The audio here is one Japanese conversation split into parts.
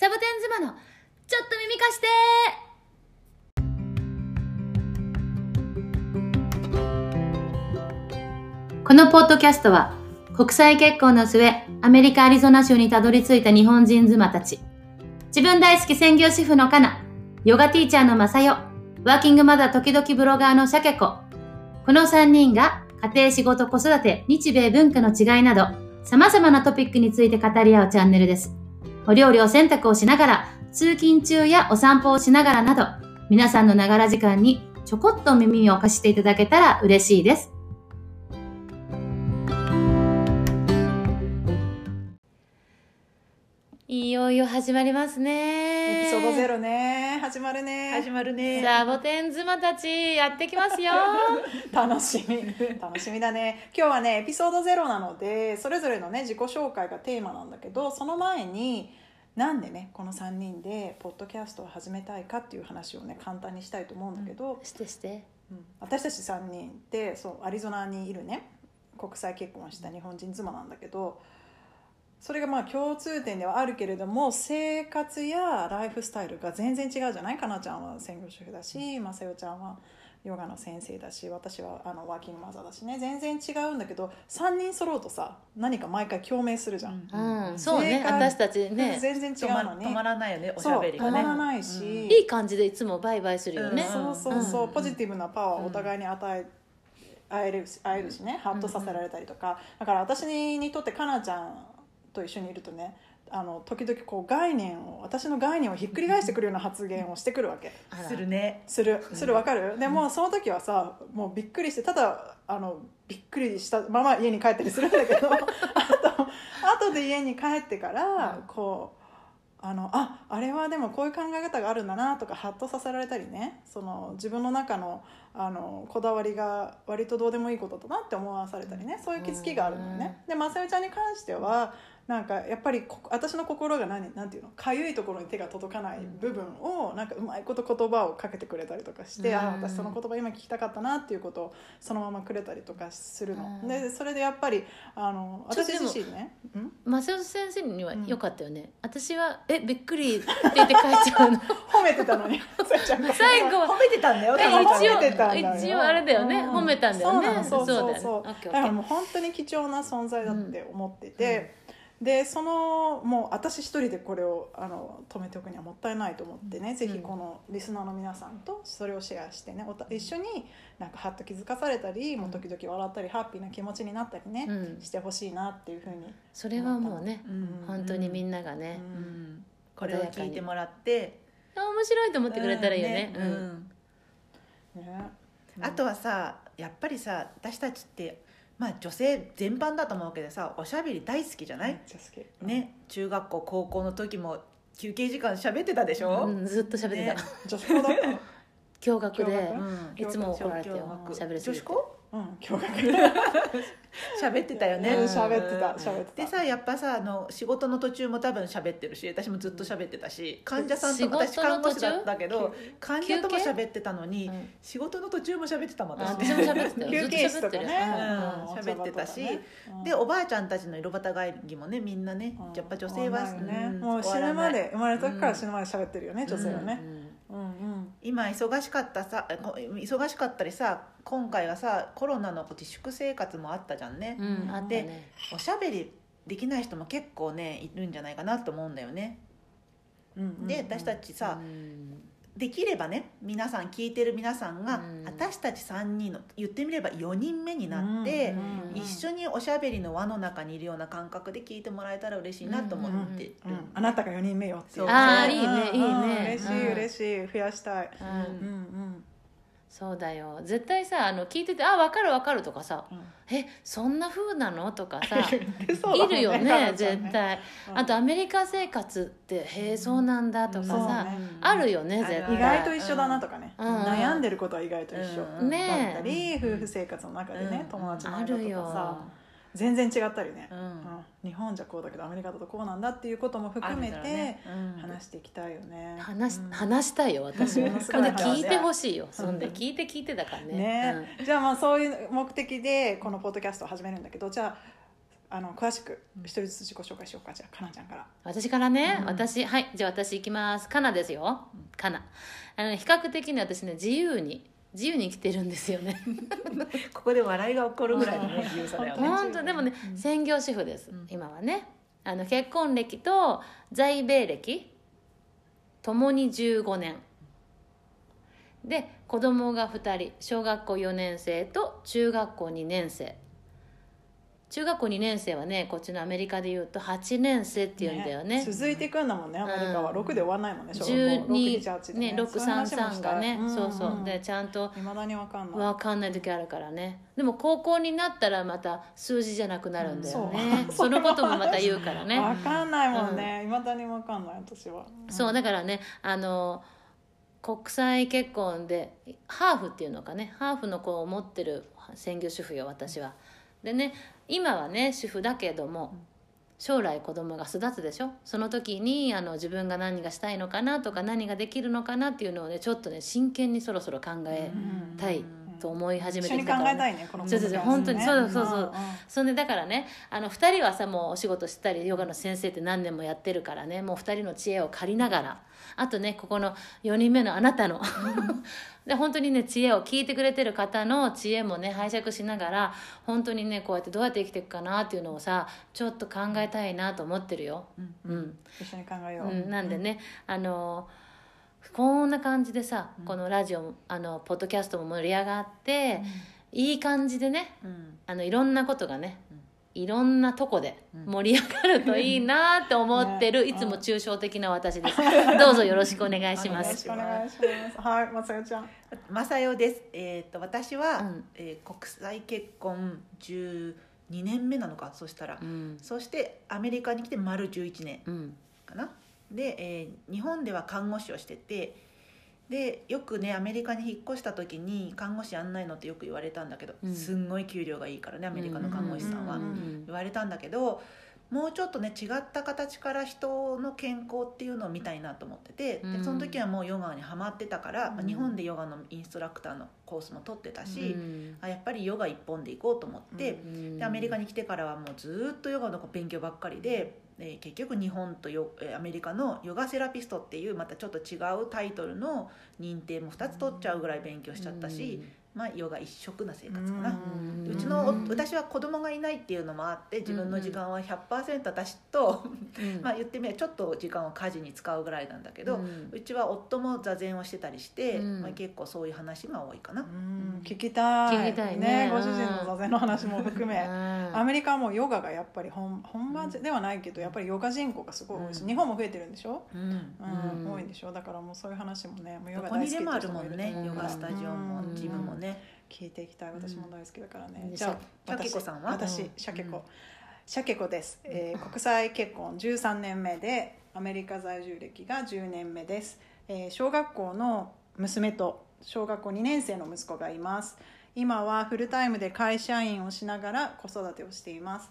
サボテン妻のちょっと耳貸して。このポッドキャストは国際結婚の末アメリカ・アリゾナ州にたどり着いた日本人妻たち。自分大好き専業主婦のカナヨガティーチャーのマサヨワーキングマザー時々ブロガーのシャケコこの3人が家庭仕事子育て日米文化の違いなど様々なトピックについて語り合うチャンネルです。お料理を洗濯をしながら通勤中やお散歩をしながらなど皆さんのながら時間にちょこっと耳を貸していただけたら嬉しいです。いよいよ始まりますね。エピソードゼロね。始まるね。始まるね。サボテン妻たちやってきますよ。楽しみ。楽しみだね。今日はねエピソードゼロなのでそれぞれのね自己紹介がテーマなんだけどその前になんでねこの3人でポッドキャストを始めたいかっていう話をね簡単にしたいと思うんだけど、してして。うん。私たち3人ってそうアリゾナにいるね国際結婚した日本人妻なんだけどそれがまあ共通点ではあるけれども生活やライフスタイルが全然違うじゃないかなちゃんは専業主婦だしまさよちゃんはヨガの先生だし私はあのワーキングマザーだしね。全然違うんだけど3人揃うとさ何か毎回共鳴するじゃん、うん、そうね。私たちね。全然違止まうのに。止まらないよねおしゃべりがね。止まらないし、いい感じでいつもバイバイするよね、うん。そうそうそう、うんポジティブなパワーをお互いに与え会える会えるしね。ハッとさせられたりとか、だから私にとってかなちゃんと一緒にいるとねあの時々こう概念を私の概念をひっくり返してくるような発言をしてくるわけ。するね。する。するわかる、でもその時はさもうびっくりしてただあのびっくりしたまま家に帰ったりするんだけど あと後で家に帰ってからこうあのああれはでもこういう考え方があるんだなとかハッとさせられたりね。その自分の中のあのこだわりが割とどうでもいいことだなって思わされたりね。そういう気づきがあるのよね。でまさよちゃんに関してはなんかやっぱりこ私の心が何なんていうの？かゆいところに手が届かない部分をなんかうまいこと言葉をかけてくれたりとかして、うん。あ私その言葉今聞きたかったなっていうことをそのままくれたりとかするの、うん。でそれでやっぱりあの私自身ね、うん、マセオ先生には良かったよね、私は「えびっくり」って言って帰っちゃうの。褒めてたのに。最後は褒めてたんだよ。一応褒めてた一応あれだよね。うん。褒めたんだよね。そうそうそうそう。だからもう本当に貴重な存在だって思ってて、でそのもう私一人でこれをあの止めておくにはもったいないと思ってね、ぜひこのリスナーの皆さんとそれをシェアしてねおた一緒になんかハッと気づかされたり、もう時々笑ったりハッピーな気持ちになったりね、うん。してほしいなっていうふうにそれはもうね、うん。本当にみんながね、うん。うん。これを聞いてもらって。あ面白いと思ってくれたらいいよね,、うん。うん。ね。あとはさやっぱりさ私たちってまあ女性全般だと思うけどさおしゃべり大好きじゃない？めっちゃ好き。ね。中学校高校の時も休憩時間喋ってたでしょ、うんずっと喋ってた、ね。女子校だったの驚愕でいつも怒られてよ。女子校？うん驚愕 喋ってたよね、うん喋ってた喋ってた。でさやっぱさあの仕事の途中も多分喋ってるし私もずっと喋ってたし患者さんとも仕事の途中？私看護師だったけど患者とも喋ってたのに、うん。仕事の途中も喋ってたもんあ私。私も喋ってたよ。休憩室とかね。ずっと喋ってるよ。うん喋ってたし。でおばあちゃんたちの井戸端会議もねみんなねやっぱ女性は、ねうんもう死ぬまで生まれた時から死ぬまで喋ってるよね、ん女性はね、うん。うんうん今忙しかったさこ忙しかったりさ今回はさコロナの自粛生活もあったじゃんね、うん、あっおしゃべりできない人も結構ねいるんじゃないかなと思うんだよね。うんうん。で私たちさ、うんできればね皆さん聞いてる皆さんが、うん。私たち3人の言ってみれば4人目になって、うん一緒におしゃべりの輪の中にいるような感覚で聞いてもらえたら嬉しいなと思ってんあなたが4人目よっていう。あーうんいいねいいね。うん嬉しいうん。嬉しい。増やしたい、うんうんうんそうだよ。絶対さあの聞いてて「あ分かる分かる」とかさうん「えそんな風なの?」とかさ 出そうだもんいるよね絶対。うん。あとアメリカ生活って「へえそうなんだ」とかさね。あるよね絶対。意外と一緒だなとかね、うん。悩んでることは意外と一緒、うん。ねだったり夫婦生活の中でね、うん。友達のあ間とかるよ。さ全然違ったりね、うん。うん。日本じゃこうだけどアメリカだとこうなんだっていうことも含めてね。うん。話していきたいよね。話話したいよ私も。聞いてほしいよ。うんそんで聞いて聞いてだからね。ね。じゃあまあそういう目的でこのポッドキャストを始めるんだけどじゃああの詳しく一人ずつ自己紹介しようか。じゃあかなちゃんから。私からね、うん。私はい。じゃあ私行きます。かなですよ。かな。あの比較的に私ね自由に自由に生きてるんですよね。ここで笑いが起こるぐらいのね自由さだよね。本当。でもね、うん。専業主婦です、うん。今はね。あの結婚歴と在米歴。ともに15年。で子供が2人。小学校4年生と中学校2年生中学校2年生はねこっちのアメリカでいうと8年生っていうんだよね。続いていくんだもんねアメリカは。うん6で終わんないもんね小学校。6 12 7 8でね。633がねそうそうでちゃんといまだにわかんない。分かんない時あるからね。でも高校になったらまた数字じゃなくなるんだよね、う。んそのこともまた言うからね。わかんないもんね、いまだにわかんない私は、そうだからねあの国際結婚でハーフっていうのかね。ハーフの子を持ってる専業主婦よ私は。でね今はね主婦だけども将来子供が育つでしょ？その時にあの自分が何がしたいのかなとか何ができるのかなっていうのをねちょっとね真剣にそろそろ考えたいと思い始めてきたから、ね、えたいねこのそうそうそう本当に。そうそうそうんんそんでだからねあの2人はさもうお仕事してたりヨガの先生って何年もやってるからねもう2人の知恵を借りながらあとねここの4人目のあなたの で本当にね知恵を聞いてくれてる方の知恵もね拝借しながら本当にねこうやってどうやって生きていくかなっていうのをさちょっと考えたいなと思ってるよ。うんうん。一緒に考えよう、うん、なんでね、あのこんな感じでさ、うん。このラジオもあのポッドキャストも盛り上がって、いい感じでねうん。あのいろんなことがね、うん。いろんなとこでうん。盛り上がるといいなって思ってる、ねいつも抽象的な私です。どうぞよろしくお願いします。よろしくお願いします。はいまさよちゃん。まさよです。えっ、と私は、うん。えー国際結婚12年目なのか。そしたら、うん。そしてアメリカに来て丸11年うん。かな。で、えー日本では看護師をしてて。でよくねアメリカに引っ越した時に看護師やんないのってよく言われたんだけど、うん。すんごい給料がいいからねアメリカの看護師さんは、言われたんだけどもうちょっとね違った形から人の健康っていうのを見たいなと思ってて、うん。でその時はもうヨガにハマってたから、まあうん日本でヨガのインストラクターのコースも取ってたし、うん。あやっぱりヨガ一本で行こうと思って、うんでアメリカに来てからはもうずっとヨガの勉強ばっかりで。え結局日本とヨえーアメリカのヨガセラピストっていうまたちょっと違うタイトルの認定も2つ取っちゃうぐらい勉強しちゃったし、まあ、ヨガ一色な生活かな、うちのうん私は子供がいないっていうのもあって自分の時間は100%私と、うん。まあ言ってみればちょっと時間を家事に使うぐらいなんだけど、ううんちは夫も座禅をしてたりして、うん。まあ、結構そういう話が多いかな、うん。聞きたい。聞きたいね。ご主人の座禅の話も含めうん。アメリカはもうヨガがやっぱり本本場ではないけどやっぱりヨガ人口がすごい多いし、うん。日本も増えてるんでしょ、うん。多いんでしょ？だからもうそういう話もねもうヨどガ大好きっていうこにでもある人もいるね、うん。ヨガスタジオもうん。ジムもね、聞いていきたい。私も大好きだからね、うん。じゃあシャケ子さんは？私うん。シャケ子、シャケ子です、えー国際結婚13年目でアメリカ在住歴が10年目です、えー小学校の娘と小学校2年生の息子がいます。今はフルタイムで会社員をしながら子育てをしています。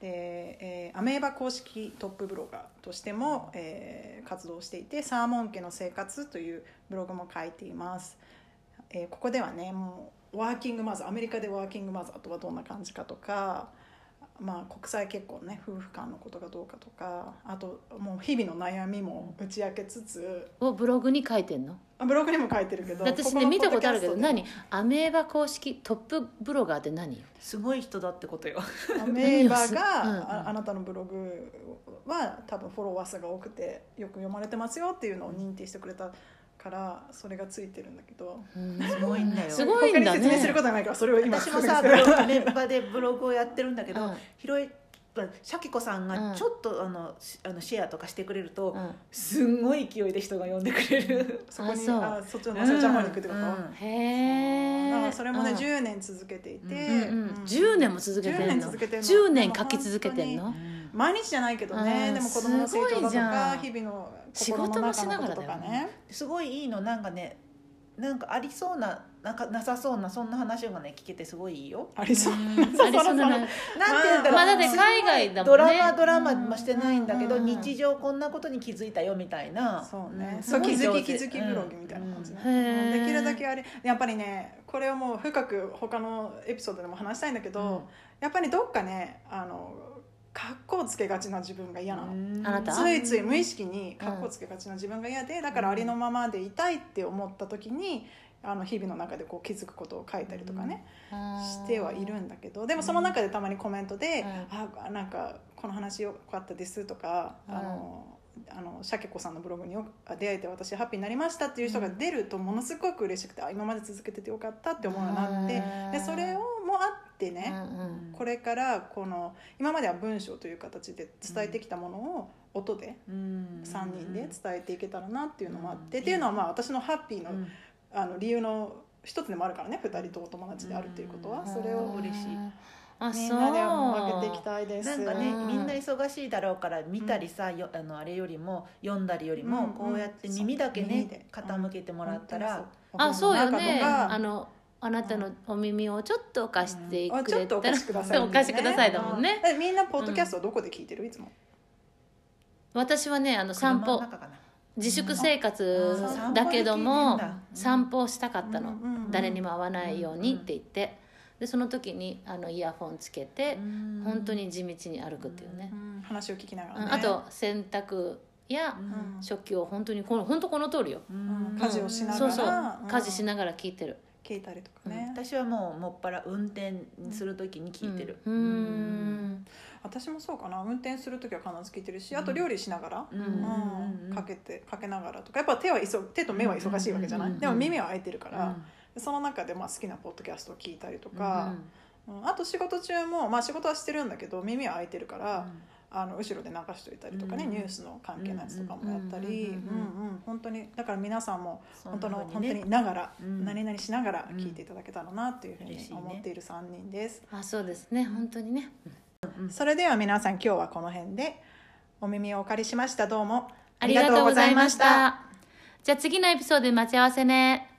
で、えーアメーバ公式トップブロガーとしても、えー活動していて「サーモン家の生活」というブログも書いています、えーここではねもうワーキングマザーアメリカでワーキングマザーとはどんな感じかとか、まあ、国際結婚ね夫婦間のことがどうかとかあともう日々の悩みも打ち明けつつをブログに書いてんの？あブログにも書いてるけど私ここのね見たことあるけど何？アメーバ公式トップブロガーって何よ？すごい人だってことよ。アメーバ 何をすうんうん。がああなたのブログは多分フォロワー数が多くてよく読まれてますよっていうのを認定してくれたからそれがついてるんだけど。うんすごいんだよ。すごいんだね。説明することはないからそれを今私もさブログメンバーでブログをやってるんだけど、うん。広いシャキ子さんうんがちょっとあの、しあのシェアとかしてくれると、うん。すんごい勢いで人が呼んでくれる。そこにあそう。あそっちのまさちゃんの方に行くってこと、うん。へえだからそれもね、うん10年続けていて、うんうん10年も続けて10んの。年続けてるの。10年書き続けてんでもの？うん毎日じゃないけどね。うんでも子供の成長だとすごいじゃかん日々の仕心事もしの中のことながらとかね。すごいいいの。なんかねなんかありそうななんかなさそうなそんな話がね聞けてすごいいいよ。ありそう。そうななんて言うんだろう、まあだって海外だもドんね。ラマドラマもしてないんだけど、うん。日常こんなことに気づいたよみたいな。そうね、うん。そう気づき気づきブログみたいな感じね、できるだけあれやっぱりねこれをもう深く他のエピソードでも話したいんだけど、うん。やっぱりどっかねあのかっこつけがちな自分が嫌なの、あなた？ついつい無意識にかっこつけがちな自分が嫌でだからありのままでいたいって思った時にあの日々の中でこう気づくことを書いたりとかね、してはいるんだけどでもその中でたまにコメントで「あなんかこの話よかったです」とか「あのあのシャケ子さんのブログによ出会えて私ハッピーになりました」っていう人が出るとものすごく嬉しくて、あ今まで続けててよかったって思うようになってでそれをもあってね、これからこの今までは文章という形で伝えてきたものを音で3人で伝えていけたらなっていうのもあって、っていうのはまあ私のハッピーの,、あの理由の一つでもあるからね2人とお友達であるっていうことは、それを嬉しい。あみんなで上げていきたいです。なんかね、みんな忙しいだろうから見たりさ、よあのあれよりも読んだりよりも、こうやって耳だけね、傾けてもらったら、あそうよね。あのあなたのお耳をちょっと貸してくれたら、お貸しください、お貸しくださいだもんね、みんなポッドキャストどこで聞いてる？いつも。私はねあの散歩。自粛生活だけども散歩したかったの、誰にも会わないようにって言って、でその時にあのイヤホンつけて本当に地道に歩くっていうね、話を聞きながら、ね、あと洗濯や食器を本当にこの本当この通りよ、家事をしながら、そうそう。家事しながら聞いてる聞いたりとかね、私はもうもっぱら運転する時に聞いてる。うん。私もそうかな。運転する時は必ず聞いてるしあと料理しながら、うん。かけてかけながらとか。やっぱ手は急手と目は忙しいわけじゃない、でも耳は開いてるから、その中でまあ好きなポッドキャストを聞いたりとか、うん。あと仕事中も、まあ、仕事はしてるんだけど耳は開いてるから、あの後ろで流しといたりとかね、ニュースの関係のやつとかもやったり、うんうん本当にだから皆さんも本当の、本当にながら、何々しながら聞いていただけたらなというふうに思っている3人です。あそうですね。本当にね、それでは皆さん今日はこの辺でお耳をお借りしました。どうもありがとうございました。じゃあ次のエピソードで待ち合わせね